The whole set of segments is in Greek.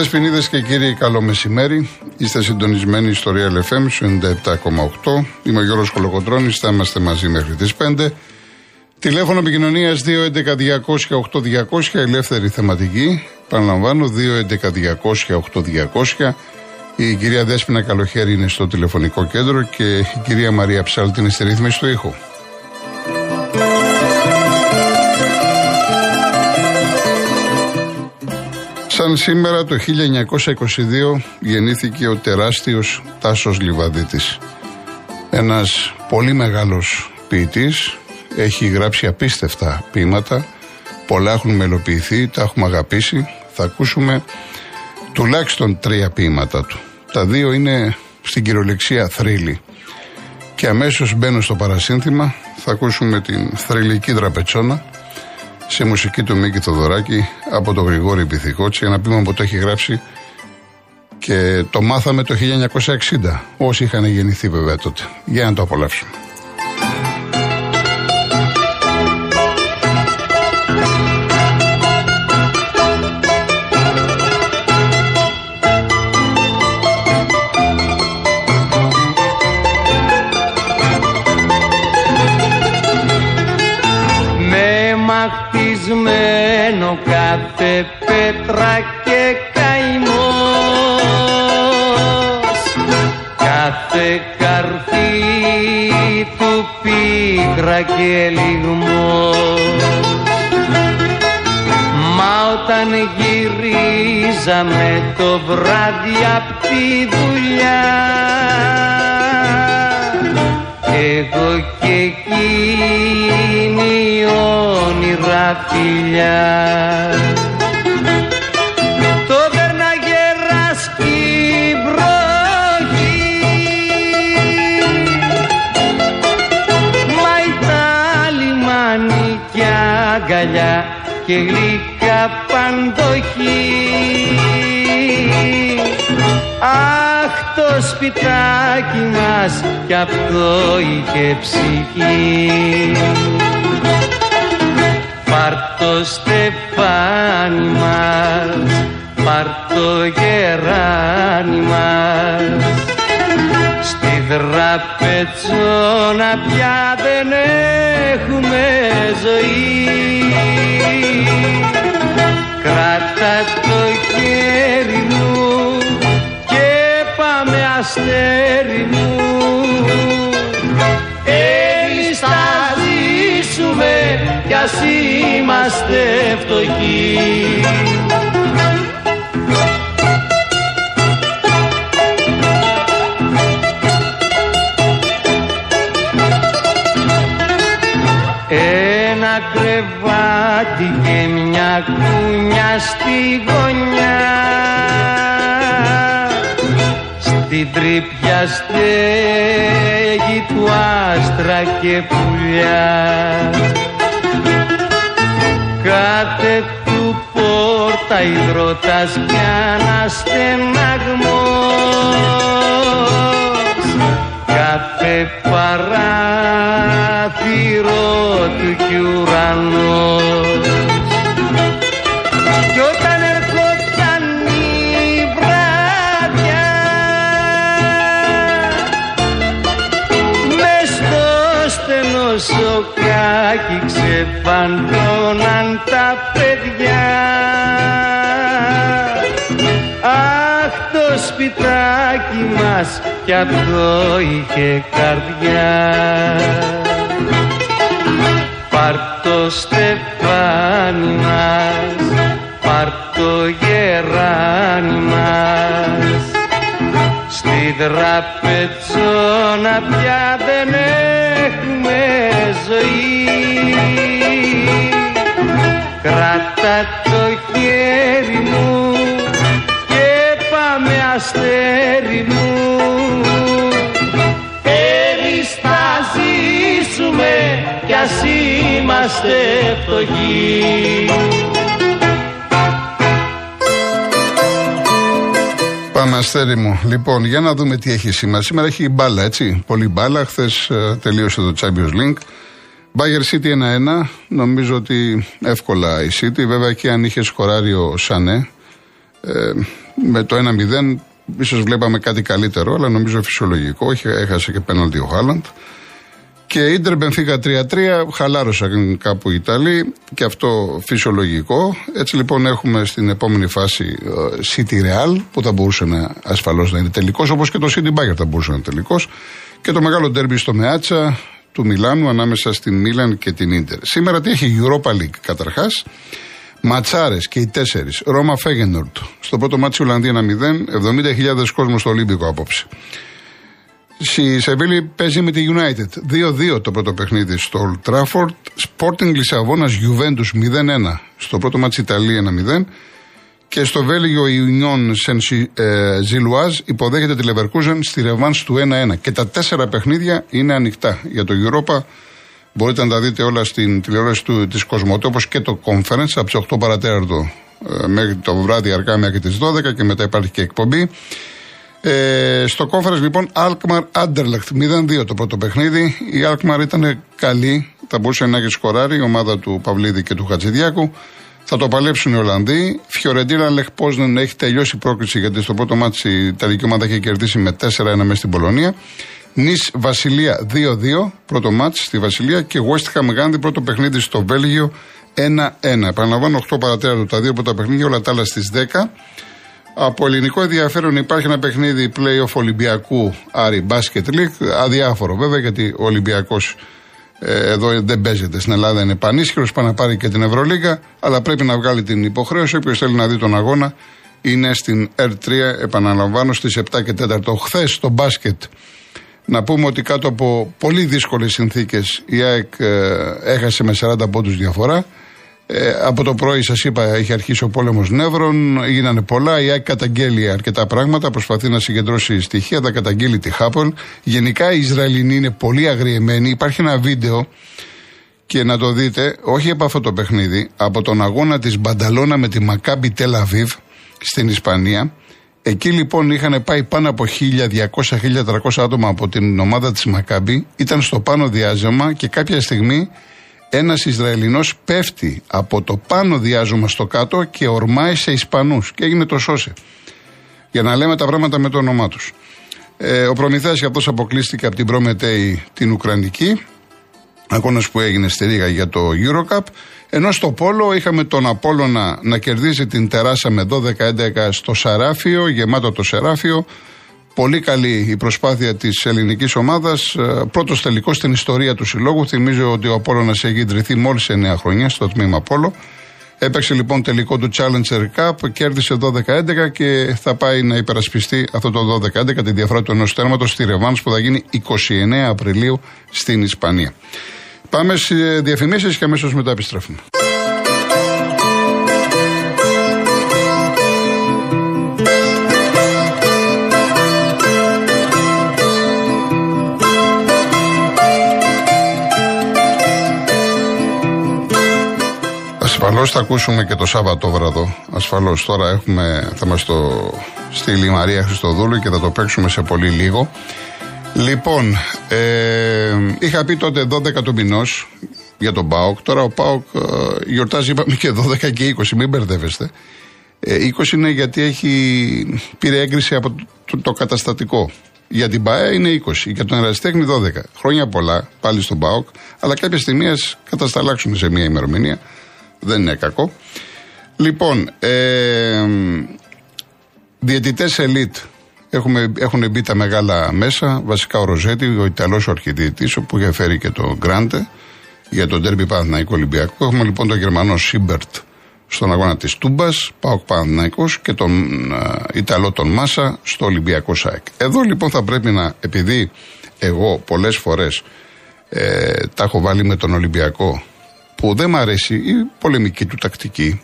Κυρίε Δεσποινίδε και κύριοι, καλό μεσημέρι. Είστε συντονισμένοι στο Real FM 97,8. Είμαι ο Γιώργος Κολοκοντρόνη, θα είμαστε μαζί μέχρι τις 5. Τηλέφωνο επικοινωνίας 211-200-8200, ελεύθερη θεματική. Παραλαμβάνω 211-200-8200. Η κυρία Δέσποινα Καλοχέρη είναι στο τηλεφωνικό κέντρο και η κυρία Μαρία Ψάλτη είναι στη ρύθμιση του ήχου. Σαν σήμερα το 1922 γεννήθηκε ο τεράστιος Τάσος Λιβαδίτης. Ένας πολύ μεγάλος ποιητής, έχει γράψει απίστευτα ποίηματα, πολλά έχουν μελοποιηθεί, τα έχουμε αγαπήσει. Θα ακούσουμε τουλάχιστον τρία ποίηματα του. Τα δύο είναι στην κυριολεξία θρύλη. Και αμέσως μπαίνω στο παρασύνθημα, θα ακούσουμε την θρυλική τραπετσόνα σε μουσική του Μίκη Θοδωράκη από τον Γρηγόρη Πυθικότση, ένα ποίημα που το έχει γράψει και το μάθαμε το 1960, όσοι είχαν γεννηθεί βέβαια τότε. Για να το απολαύσουμε. Καρφί του πίκρα και λιγμός. Μα όταν γυρίζαμε το βράδυ απ' τη δουλειά εγώ και εκείνη όνειρα φιλιά και γλυκά παντοχή Αχ το σπιτάκι μας κι αυτό είχε ψυχή. Πάρ' το στεφάνι μας, πάρ' το γεράνι μας. Στη δραπετσόνα πια δεν έχουμε ζωή Κράτα το χέρι μου αστέρι μου. Έλεις θα ζήσουμε κι ας είμαστε φτωχοί μια κούνια στη γωνιά. Στην τρύπια στέγη του άστρα και πουλιά. Κάθε του πόρτα υδρότας κι αναστεναγμός. Κάθε παράθυρο του κι ξεφαντώναν τα παιδιά. Αχ το σπιτάκι μας κι αυτό είχε καρδιά. Πάρ' το στεφάνι μας, πάρ' το γεράνι μας. Στη δραπετσόνα πια δεν έχουμε ζωή Κράτα το χέρι μου και πάμε αστέρι μου Εμείς θα ζήσουμε κι ας είμαστε φτωχοί Πάμε αστέρι μου. Λοιπόν, για να δούμε τι έχει σήμερα. Σήμερα έχει μπάλα, έτσι. Πολύ μπάλα. Χθες ε, τελείωσε το Champions League. Bayern City 1-1. Νομίζω ότι εύκολα η City. Βέβαια και αν είχε σκοράρει ο Σανέ. Ε, με το 1-0 ίσως βλέπαμε κάτι καλύτερο, αλλά νομίζω φυσιολογικό. Έχασε και πέναλτι ο Χάλαντ. Και Ιντερ Μπενφίκα 3-3, χαλάρωσαν κάπου οι Ιταλοί και αυτό φυσιολογικό. Έτσι λοιπόν έχουμε στην επόμενη φάση ε, City Real που θα μπορούσε να ασφαλώς να είναι τελικός, όπως και το City Bagger θα μπορούσε να είναι τελικός. Και το μεγάλο ντέρμπι στο Μεάτσα του Μιλάνου ανάμεσα στην Μίλαν και την Ίντερ. Σήμερα τι έχει η Europa League καταρχάς. Ματσάρες και οι τέσσερις. Ρώμα Φέγενορτ. Στο πρώτο μάτι Ολλανδία 1-0, 70.000 κόσμος στο Ολύμπικο απόψε. Η Σεβίλη παίζει με τη United. 2-2 το πρώτο παιχνίδι στο Old Trafford. Sporting Λισαβόνα Juventus 0-1 στο πρώτο μάτι Ιταλία 1-0. Και στο Βέλγιο η Union Saint-Gilloise υποδέχεται τη Leverkusen στη ρευάν του 1-1. Και τα τέσσερα παιχνίδια είναι ανοιχτά για το Europa. Μπορείτε να τα δείτε όλα στην τηλεόραση του, της Κοσμοτέ, όπως και το conference από τις 8 παρατέραρτο ε, μέχρι το βράδυ αργά μέχρι τις 12 και μετά υπάρχει και εκπομπή. Ε, στο conference λοιπόν Alkmaar Anderlecht 0-2 το πρώτο παιχνίδι. Η Alkmaar ήταν καλή, θα μπορούσε να έχει σκοράρει η ομάδα του Παυλίδη και του Χατζηδιάκου. Θα το παλέψουν οι Ολλανδοί. Φιωρεντίνα Λεχ Πόσνεν έχει τελειώσει η πρόκληση γιατί στο πρώτο μάτι η Ιταλική ομάδα έχει κερδίσει με 4-1 μέσα στην Πολωνία. Νη Βασιλεία 2-2, πρώτο μάτι στη Βασιλεία και West Ham Gandhi πρώτο παιχνίδι στο Βέλγιο 1-1. Επαναλαμβάνω 8 παρατέρα τα δύο πρώτα παιχνίδια, όλα τα άλλα στις 10. Από ελληνικό ενδιαφέρον υπάρχει ένα παιχνίδι play-off Ολυμπιακού Άρη Basket League. Αδιάφορο βέβαια γιατί ο Ολυμπιακός ε, εδώ δεν παίζεται. Στην Ελλάδα είναι πανίσχυρος, πάει να πάρει και την Ευρωλίγα, αλλά πρέπει να βγάλει την υποχρέωση. Όποιος θέλει να δει τον αγώνα είναι στην R3, επαναλαμβάνω, στις 7 και 4. Χθες στο μπάσκετ, να πούμε ότι κάτω από πολύ δύσκολες συνθήκες η ΑΕΚ ε, έχασε με 40 πόντους διαφορά. Ε, από το πρωί σας είπα, έχει αρχίσει ο πόλεμος νεύρων, έγιναν πολλά. Η ΑΕΚ καταγγέλει αρκετά πράγματα, προσπαθεί να συγκεντρώσει στοιχεία, θα καταγγείλει τη Χάπολ. Γενικά οι Ισραηλινοί είναι πολύ αγριεμένοι. Υπάρχει ένα βίντεο και να το δείτε, όχι από αυτό το παιχνίδι, από τον αγώνα της Μπανταλώνα με τη Μακάμπι Τελαβίβ στην Ισπανία. Εκεί λοιπόν είχαν πάει πάνω από 1.200-1.300 άτομα από την ομάδα της Μακάμπι, ήταν στο πάνω διάζεμα και κάποια στιγμή ένας Ισραηλινός πέφτει από το πάνω διάζωμα στο κάτω και ορμάει σε Ισπανούς και έγινε το σώσε. Για να λέμε τα πράγματα με το όνομά τους. Ε, ο Προμηθέας και αυτός αποκλείστηκε από την Προμετέη την Ουκρανική, αγώνας που έγινε στη Ρήγα για το Eurocup, ενώ στο Πόλο είχαμε τον Απόλλωνα να κερδίζει την τεράσα με 12-11 στο Σαράφιο, γεμάτο το Σαράφιο, Πολύ καλή η προσπάθεια της ελληνικής ομάδας. Ε, Πρώτος τελικός στην ιστορία του συλλόγου. Θυμίζω ότι ο Απόλογα έχει ιδρυθεί μόλις 9 χρόνια στο τμήμα Απόλο. Έπαιξε λοιπόν τελικό του Challenger Cup, κέρδισε 12-11 και θα πάει να υπερασπιστεί αυτό το 12-11 τη διαφορά του ενός τέρματος στη Ρεβάν που θα γίνει 29 Απριλίου στην Ισπανία. Πάμε σε διαφημίσεις και αμέσως μετά επιστρέφουμε. Ασφαλώ θα ακούσουμε και το Σάββατο βραδό. Ασφαλώς τώρα έχουμε, θα μας το στείλει η Μαρία Χριστοδούλου και θα το παίξουμε σε πολύ λίγο. Λοιπόν, ε, είχα πει τότε 12 του μηνός για τον Πάοκ. Τώρα ο Πάοκ ε, γιορτάζει, είπαμε και 12 και 20, μην μπερδεύεστε. Ε, 20 είναι γιατί έχει, πήρε έγκριση από το, το, καταστατικό. Για την ΠΑΕ είναι 20, για τον Ερασιτέχνη 12. Χρόνια πολλά, πάλι στον ΠΑΟΚ, αλλά κάποια στιγμή κατασταλάξουμε σε μια ημερομηνία. Δεν είναι κακό. Λοιπόν, ε, διαιτητές ελίτ έχουν μπει τα μεγάλα μέσα. Βασικά ο Ροσέτι, ο Ιταλός αρχιδιαιτητής, που είχε φέρει και το Γκράντε για τον ντέρμπι Παναθηναϊκό Ολυμπιακό. Έχουμε λοιπόν τον Γερμανό Σίμπερτ στον αγώνα της Τούμπας, Πάοκ Παναθηναϊκός και τον ε, Ιταλό τον Μάσα στο Ολυμπιακός ΑΕΚ. Εδώ λοιπόν θα πρέπει να, επειδή εγώ πολλές φορές ε, τα έχω βάλει με τον Ολυμπιακό που δεν μ' αρέσει η πολεμική του τακτική,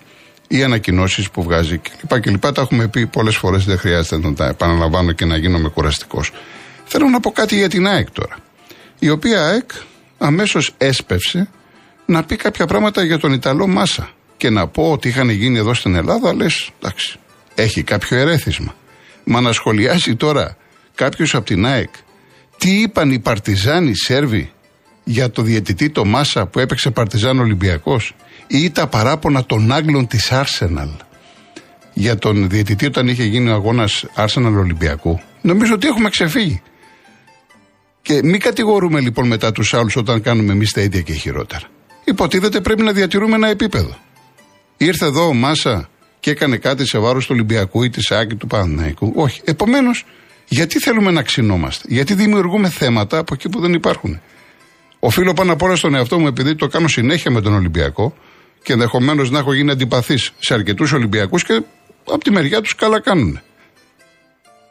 οι ανακοινώσεις που βγάζει κλπ. κλπ. Τα έχουμε πει πολλές φορές, δεν χρειάζεται να τα επαναλαμβάνω και να γίνομαι κουραστικός. Θέλω να πω κάτι για την ΑΕΚ τώρα. Η οποία ΑΕΚ αμέσως έσπευσε να πει κάποια πράγματα για τον Ιταλό Μάσα. Και να πω ότι είχαν γίνει εδώ στην Ελλάδα, λες, εντάξει, έχει κάποιο ερέθισμα. Μα να σχολιάσει τώρα κάποιος από την ΑΕΚ τι είπαν οι Παρτιζάνοι Σέρβοι για το διαιτητή το Μάσα που έπαιξε Παρτιζάν Ολυμπιακός ή τα παράπονα των Άγγλων της Άρσεναλ για τον διαιτητή όταν είχε γίνει ο αγώνας Arsenal Ολυμπιακού, νομίζω ότι έχουμε ξεφύγει. Και μην κατηγορούμε λοιπόν μετά τους άλλους όταν κάνουμε εμείς τα ίδια και χειρότερα. Υποτίθεται πρέπει να διατηρούμε ένα επίπεδο. Ήρθε εδώ ο Μάσα και έκανε κάτι σε βάρος του Ολυμπιακού ή της Άκη του Παναναϊκού. Όχι. Επομένως, γιατί θέλουμε να ξυνόμαστε, Γιατί δημιουργούμε θέματα από εκεί που δεν υπάρχουν; Οφείλω πάνω απ' όλα στον εαυτό μου, επειδή το κάνω συνέχεια με τον Ολυμπιακό και ενδεχομένως να έχω γίνει αντιπαθής σε αρκετούς Ολυμπιακούς και από τη μεριά τους καλά κάνουν.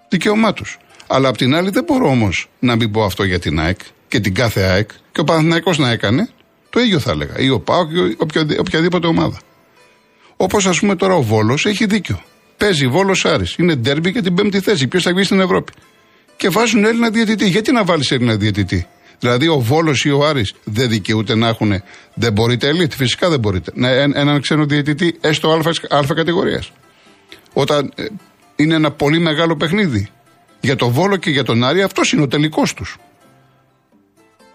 Δικαίωμά τους. Αλλά απ' την άλλη δεν μπορώ όμως να μην πω αυτό για την ΑΕΚ και την κάθε ΑΕΚ και ο Παναθηναϊκός να έκανε, το ίδιο θα έλεγα. Ή ο ΠΑΟΚ ή οποιαδήποτε ομάδα. Όπως ας πούμε τώρα ο Βόλος έχει δίκιο. Παίζει Βόλος Άρης. Είναι ντέρμπι για την πέμπτη θέση. Ποιος θα βγει στην Ευρώπη. Και βάζουν Έλληνα διαιτητή. Γιατί να βάλεις Έλληνα διαιτητή; Δηλαδή ο Βόλος ή ο Άρης δεν δικαιούται να έχουν. Δεν μπορείτε ελίτ. Φυσικά δεν μπορείτε. Να, έναν ξένο διαιτητή έστω α, α κατηγορίας. Όταν ε, είναι ένα πολύ μεγάλο παιχνίδι. Για τον Βόλο και για τον Άρη αυτός είναι ο τελικός τους.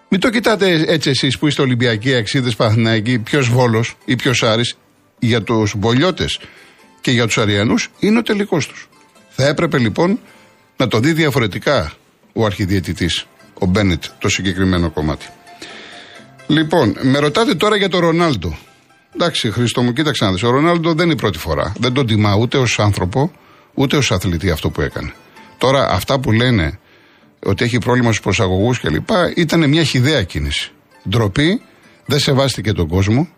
Μην το κοιτάτε έτσι εσείς που είστε Ολυμπιακοί, Αξίδες, Παθηναϊκοί, ποιος Βόλος ή ποιος Άρης για τους Μπολιώτες και για τους Αριανούς είναι ο τελικός τους. Θα έπρεπε λοιπόν να το δει διαφορετικά ο αρχιδιαιτητής, ο Μπένετ, το συγκεκριμένο κομμάτι. Λοιπόν, με ρωτάτε τώρα για τον Ρονάλντο. Εντάξει, Χρήστο μου, κοίταξε να δεις. Ο Ρονάλντο δεν είναι η πρώτη φορά. Δεν τον τιμά ούτε ως άνθρωπο, ούτε ως αθλητή αυτό που έκανε. Τώρα, αυτά που λένε ότι έχει πρόβλημα στους προσαγωγούς κλπ. ήταν μια χιδέα κίνηση. Ντροπή, δεν σεβάστηκε τον κόσμο,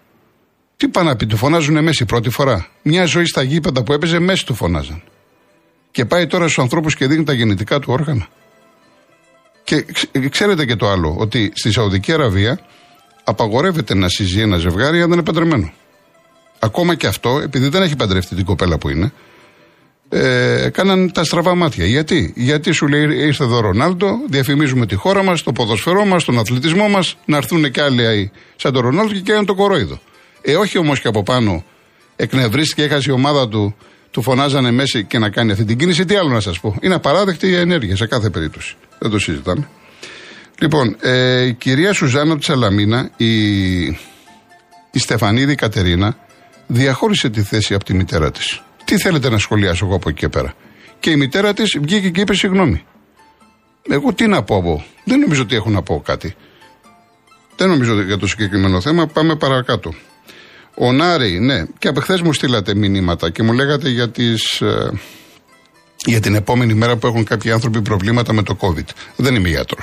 τι πάνε να πει, του φωνάζουν Μέση πρώτη φορά; Μια ζωή στα γήπεδα που έπαιζε, Μέση του φωνάζαν. Και πάει τώρα στους ανθρώπους και δίνει τα γεννητικά του όργανα. Και ξέρετε και το άλλο, ότι στη Σαουδική Αραβία απαγορεύεται να συζεί ένα ζευγάρι αν δεν είναι παντρεμένο. Ακόμα και αυτό, επειδή δεν έχει παντρευτεί την κοπέλα που είναι, ε, κάναν τα στραβά μάτια. Γιατί; Γιατί σου λέει ήρθε εδώ ο Ρονάλντο, διαφημίζουμε τη χώρα μας, το ποδοσφαιρό μας, τον αθλητισμό μας, να έρθουν και άλλοι σαν τον Ρονάλντο και κάνουν το κορόιδο. Ε, όχι όμως και από πάνω εκνευρίστηκε, έχασε η ομάδα του, του φωνάζανε μέση και να κάνει αυτή την κίνηση. Τι άλλο να σας πω. Είναι απαράδεκτη η ενέργεια σε κάθε περίπτωση. Δεν το συζητάμε. Λοιπόν, ε, η κυρία Σουζάνα τη Σαλαμίνα, η, η Στεφανίδη Κατερίνα, διαχώρισε τη θέση από τη μητέρα της. Τι θέλετε να σχολιάσω εγώ από εκεί και πέρα; Και η μητέρα της βγήκε και είπε συγγνώμη. Εγώ τι να πω από. Δεν νομίζω ότι έχω να πω κάτι. Δεν νομίζω για το συγκεκριμένο θέμα. Πάμε παρακάτω. Ο Νάρη, ναι, και από χθε μου στείλατε μηνύματα και μου λέγατε για, τις, ε, για την επόμενη μέρα που έχουν κάποιοι άνθρωποι προβλήματα με το COVID. Δεν είμαι γιατρό.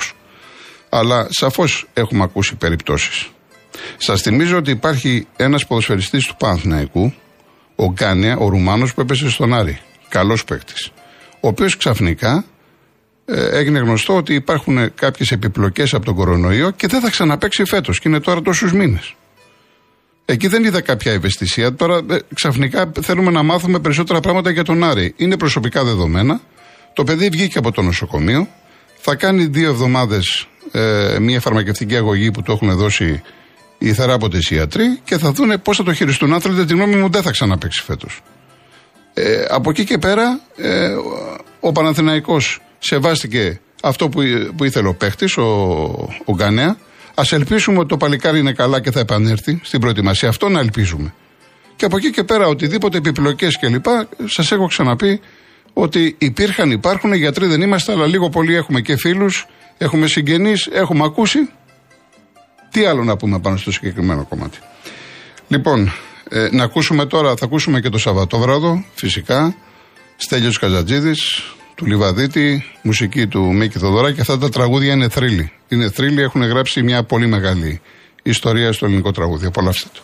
Αλλά σαφώς έχουμε ακούσει περιπτώσεις. Σας θυμίζω ότι υπάρχει ένας ποδοσφαιριστής του Παναθηναϊκού, ο Γκάνια, ο Ρουμάνος που έπεσε στον Άρη. Καλός παίκτης. Ο οποίος ξαφνικά ε, έγινε γνωστό ότι υπάρχουν κάποιες επιπλοκές από τον κορονοϊό και δεν θα ξαναπέξει φέτος. Και είναι τώρα τόσους μήνες. Εκεί δεν είδα κάποια ευαισθησία. Τώρα ε, ξαφνικά θέλουμε να μάθουμε περισσότερα πράγματα για τον Άρη. Είναι προσωπικά δεδομένα. Το παιδί βγήκε από το νοσοκομείο. Θα κάνει δύο εβδομάδες ε, μια φαρμακευτική αγωγή που το έχουν δώσει οι θεράποντες ιατροί και θα δούνε πώς θα το χειριστούν. Αν θέλετε τη γνώμη μου, δεν θα ξαναπέξει φέτος. Ε, από εκεί και πέρα, ε, ο Παναθηναϊκός σεβάστηκε αυτό που, που ήθελε ο παίχτης, ο, ο Γκανέα. Α ελπίσουμε ότι το παλικάρι είναι καλά και θα επανέλθει στην προετοιμασία. Αυτό να ελπίζουμε. Και από εκεί και πέρα, οτιδήποτε επιπλοκές κλπ. Σας έχω ξαναπεί ότι υπήρχαν, υπάρχουν, γιατροί δεν είμαστε, αλλά λίγο πολύ έχουμε και φίλους, έχουμε συγγενείς, έχουμε ακούσει. Τι άλλο να πούμε πάνω στο συγκεκριμένο κομμάτι. Λοιπόν, ε, να ακούσουμε τώρα, θα ακούσουμε και το Σαββατόβραδο, φυσικά, Στέλιος Καζατζίδης, του Λιβαδίτη, μουσική του Μίκη Θοδωρά και αυτά τα τραγούδια είναι θρύλοι. Είναι θρύλοι, έχουν γράψει μια πολύ μεγάλη ιστορία στο ελληνικό τραγούδι. Απολαύστε το.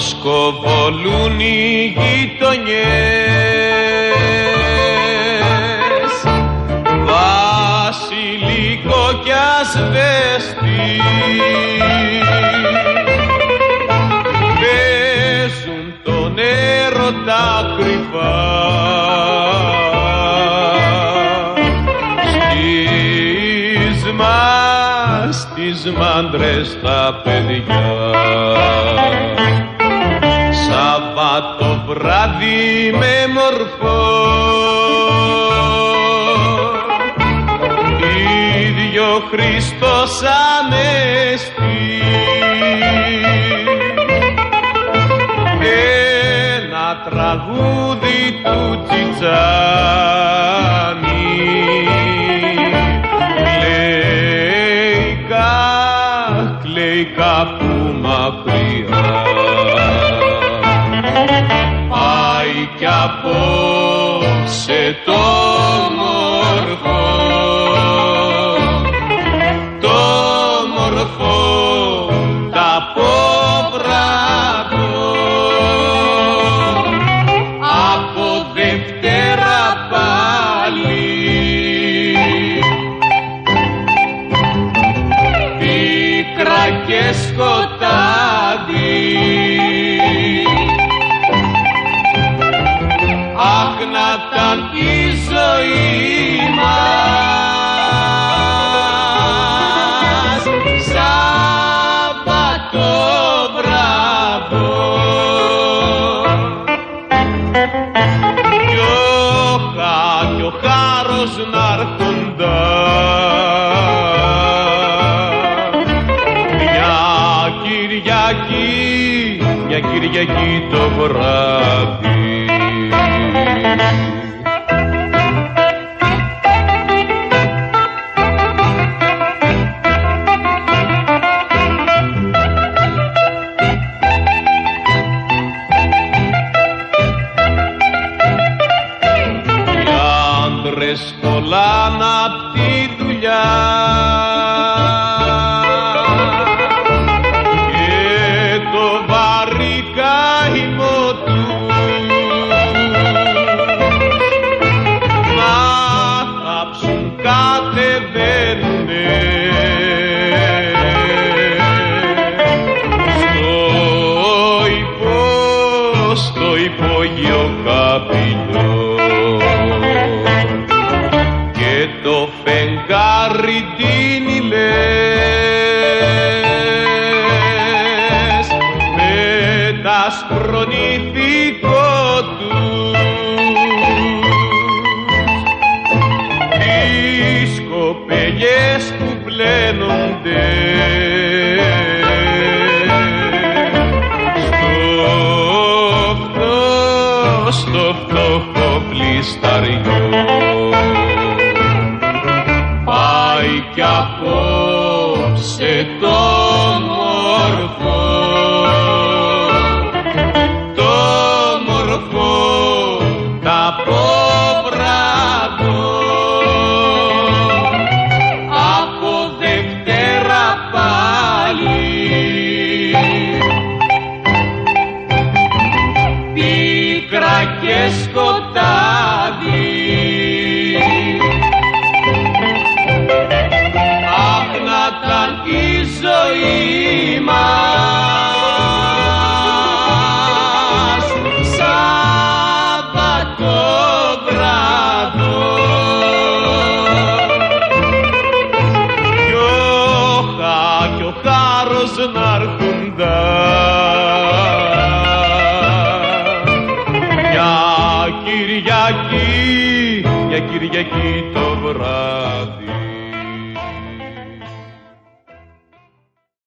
Σκοβολούν οι γειτονιές ασβέστη. Παίζουν τον έρωτα κρυφά στις μας, στις μάντρες τα παιδιά. Σαββατό βράδυ με Χριστός Ανέστη Κυριακή, μια Κυριακή το βράδυ. στο φτωχό πλησταριό. Πάει κι απόψε το μορφό